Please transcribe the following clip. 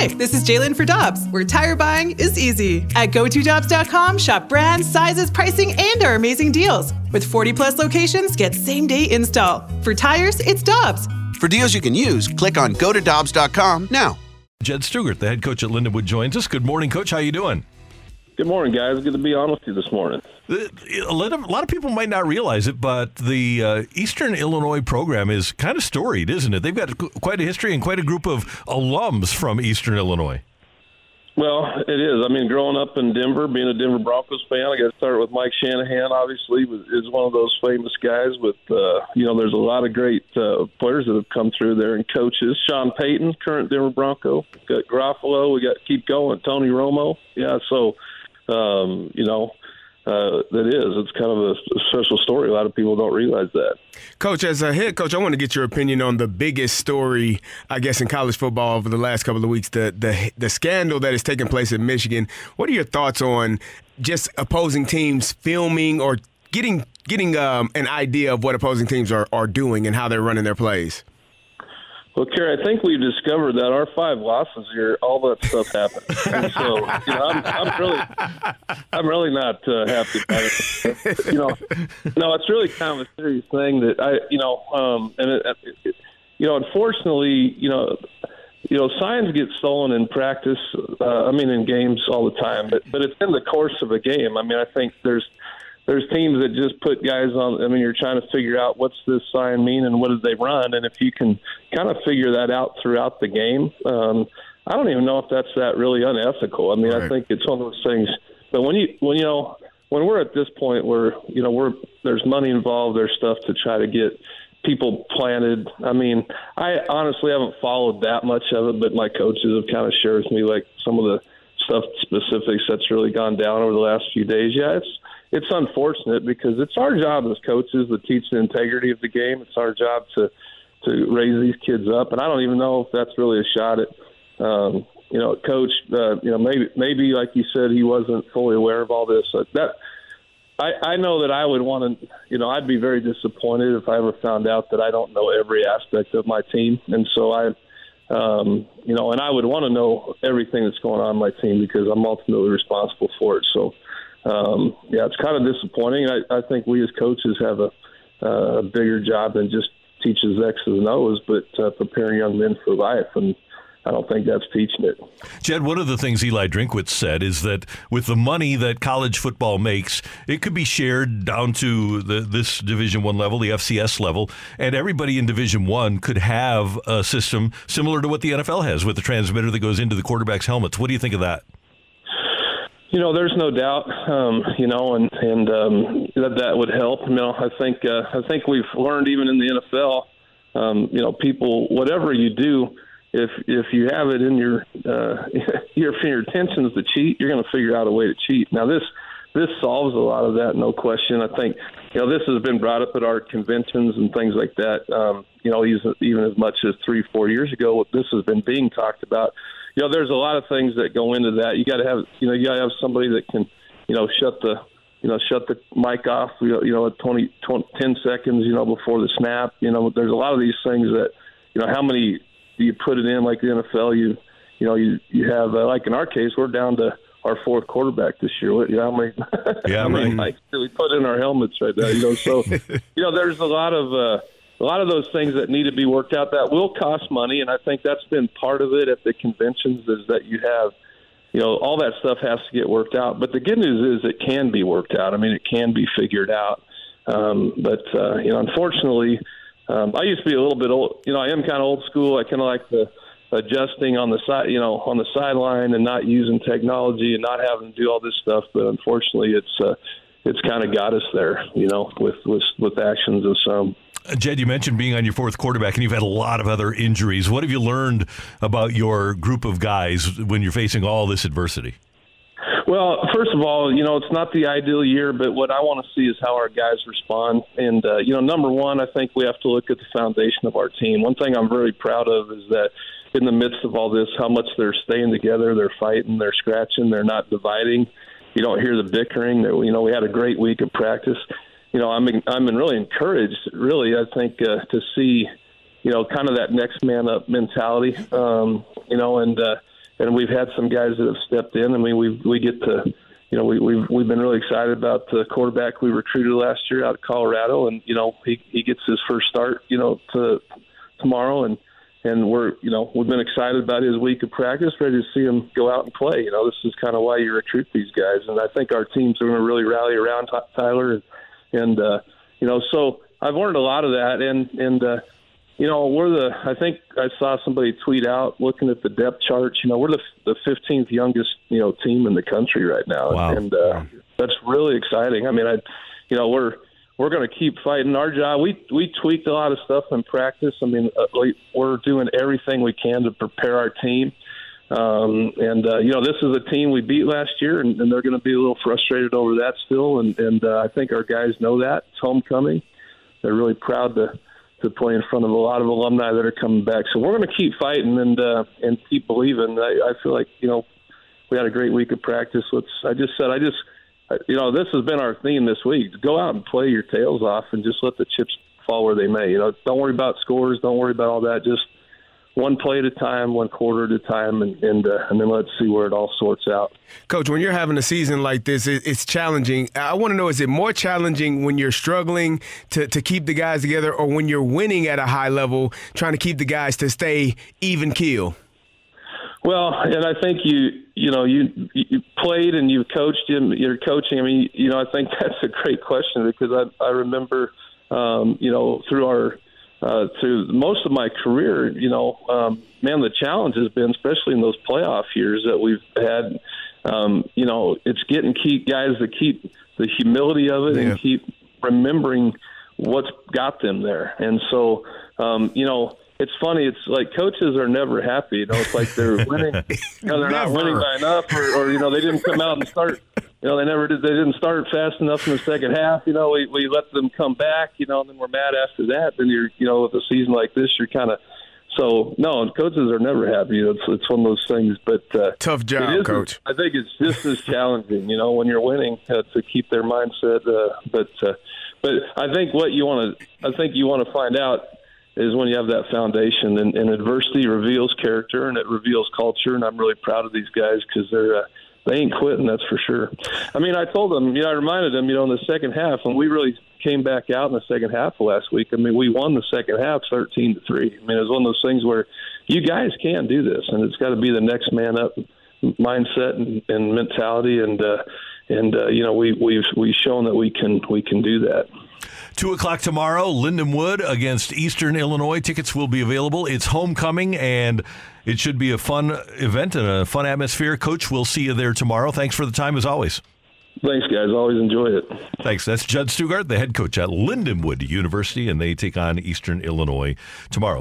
Hi, this is Jalen for Dobbs, where tire buying is easy. At GoToDobbs.com, shop brands, sizes, pricing, and our amazing deals. With 40 plus locations, get same day install. For tires, it's Dobbs. For deals you can use, click on GoToDobbs.com now. Jed Stugart, the head coach at Lindenwood, joins us. Good morning, Coach. How are you doing? Good morning, guys. Good to be on with you this morning. A lot of, a lot of people might not realize it, but the uh, Eastern Illinois program is kind of storied, isn't it? They've got quite a history and quite a group of alums from Eastern Illinois. Well, it is. I mean, growing up in Denver, being a Denver Broncos fan, I got to start with Mike Shanahan. Obviously, is one of those famous guys. With uh, you know, there's a lot of great uh, players that have come through there and coaches. Sean Payton, current Denver Bronco. We got Garoppolo. We got keep going. Tony Romo. Yeah. So um, you know, uh, that is. It's kind of a special story. A lot of people don't realize that. Coach, as a head coach, I want to get your opinion on the biggest story, I guess, in college football over the last couple of weeks the the, the scandal that has taken place in Michigan. What are your thoughts on just opposing teams filming or getting getting um, an idea of what opposing teams are, are doing and how they're running their plays? Well, Kerry, I think we've discovered that our five losses here, all that stuff happened. So, you know, I'm, I'm really, I'm really not uh, happy about it. You know, no, it's really kind of a serious thing that I, you know, um, and it, it, you know, unfortunately, you know, you know, signs get stolen in practice. Uh, I mean, in games all the time, but but it's in the course of a game. I mean, I think there's there's teams that just put guys on. I mean, you're trying to figure out what's this sign mean and what did they run, and if you can kind of figure that out throughout the game, um, I don't even know if that's that really unethical. I mean, right. I think it's one of those things. But when you when you know when we're at this point where you know we're there's money involved, there's stuff to try to get people planted. I mean, I honestly haven't followed that much of it, but my coaches have kind of shared with me like some of the stuff specifics that's really gone down over the last few days. Yeah, it's it's unfortunate because it's our job as coaches to teach the integrity of the game. It's our job to to raise these kids up, and I don't even know if that's really a shot at um, you know, coach. Uh, you know, maybe maybe like you said, he wasn't fully aware of all this. Uh, that I, I know that I would want to, you know, I'd be very disappointed if I ever found out that I don't know every aspect of my team, and so I. Um, you know, and I would want to know everything that's going on in my team because I'm ultimately responsible for it. So, um, yeah, it's kind of disappointing. I, I think we as coaches have a, uh, a bigger job than just teaches X's and O's, but uh, preparing young men for life. And I don't think that's teaching it. Jed, one of the things Eli Drinkwitz said is that with the money that college football makes, it could be shared down to the, this Division One level, the FCS level, and everybody in Division One could have a system similar to what the NFL has with the transmitter that goes into the quarterback's helmets. What do you think of that? You know, there's no doubt. Um, you know, and and um, that that would help. You know, I think uh, I think we've learned even in the NFL. Um, you know, people, whatever you do, if if you have it in your uh, your your intentions to cheat, you're going to figure out a way to cheat. Now this this solves a lot of that, no question. I think you know this has been brought up at our conventions and things like that. Um, you know, even even as much as three four years ago, this has been being talked about you know, there's a lot of things that go into that. You got to have, you know, you got to have somebody that can, you know, shut the, you know, shut the mic off, you know, you know 20, 20 10 seconds, you know, before the snap. You know, there's a lot of these things that, you know, how many do you put it in like the NFL? You, you know, you you have uh, like in our case, we're down to our fourth quarterback this year. You know how many, yeah, how many mics do we put in our helmets right now? You know, so you know, there's a lot of. uh a lot of those things that need to be worked out that will cost money, and I think that's been part of it at the conventions is that you have, you know, all that stuff has to get worked out. But the good news is it can be worked out. I mean, it can be figured out. Um, but uh, you know, unfortunately, um, I used to be a little bit old. You know, I am kind of old school. I kind of like the adjusting on the side, you know, on the sideline and not using technology and not having to do all this stuff. But unfortunately, it's uh, it's kind of got us there, you know, with with with actions of some. Jed, you mentioned being on your fourth quarterback, and you've had a lot of other injuries. What have you learned about your group of guys when you're facing all this adversity? Well, first of all, you know, it's not the ideal year, but what I want to see is how our guys respond. And, uh, you know, number one, I think we have to look at the foundation of our team. One thing I'm very proud of is that in the midst of all this, how much they're staying together, they're fighting, they're scratching, they're not dividing. You don't hear the bickering. You know, we had a great week of practice you know, I'm I'm really encouraged. Really, I think uh, to see, you know, kind of that next man up mentality. Um, you know, and uh, and we've had some guys that have stepped in. I mean, we we get to, you know, we we've we've been really excited about the quarterback we recruited last year out of Colorado, and you know, he he gets his first start, you know, to tomorrow, and and we're you know we've been excited about his week of practice, ready to see him go out and play. You know, this is kind of why you recruit these guys, and I think our teams are going to really rally around Tyler, and, and uh, you know, so I've learned a lot of that, and and uh, you know, we're the. I think I saw somebody tweet out looking at the depth charts. You know, we're the the 15th youngest you know team in the country right now, wow. and uh, that's really exciting. I mean, I, you know, we're we're going to keep fighting our job. We we tweaked a lot of stuff in practice. I mean, uh, we're doing everything we can to prepare our team. Um, and uh, you know, this is a team we beat last year, and, and they're going to be a little frustrated over that still. And, and uh, I think our guys know that it's homecoming. They're really proud to to play in front of a lot of alumni that are coming back. So we're going to keep fighting and uh, and keep believing. I, I feel like you know we had a great week of practice. Let's. I just said I just you know this has been our theme this week. Go out and play your tails off and just let the chips fall where they may. You know, don't worry about scores. Don't worry about all that. Just one play at a time, one quarter at a time, and and, uh, and then let's see where it all sorts out. Coach, when you're having a season like this, it's challenging. I want to know: is it more challenging when you're struggling to to keep the guys together, or when you're winning at a high level, trying to keep the guys to stay even keel? Well, and I think you you know you you played and you've coached and you're coaching. I mean, you know, I think that's a great question because I I remember um, you know through our uh, through most of my career, you know, um, man, the challenge has been, especially in those playoff years that we've had, um, you know, it's getting keep guys to keep the humility of it yeah. and keep remembering what's got them there. And so, um, you know, it's funny. It's like coaches are never happy. You know, it's like they're winning. You know, they're not winning by enough, or, or you know, they didn't come out and start you know, they never did. They didn't start fast enough in the second half. You know, we we let them come back. You know, and then we're mad after that. Then you're, you know, with a season like this, you're kind of. So no, and coaches are never happy. It's it's one of those things. But uh, tough job, coach. I think it's just as challenging. You know, when you're winning, uh, to keep their mindset. Uh, but uh, but I think what you want to, I think you want to find out is when you have that foundation and, and adversity reveals character and it reveals culture. And I'm really proud of these guys because they're. Uh, they ain't quitting, that's for sure. I mean, I told them, you know, I reminded them, you know, in the second half when we really came back out in the second half last week. I mean, we won the second half thirteen to three. I mean, it was one of those things where you guys can do this, and it's got to be the next man up mindset and, and mentality, and uh, and uh, you know, we we've we've shown that we can we can do that. Two o'clock tomorrow, Lindenwood against Eastern Illinois. Tickets will be available. It's homecoming, and it should be a fun event and a fun atmosphere. Coach, we'll see you there tomorrow. Thanks for the time as always. Thanks, guys. Always enjoy it. Thanks. That's Jed Stugart, the head coach at Lindenwood University, and they take on Eastern Illinois tomorrow.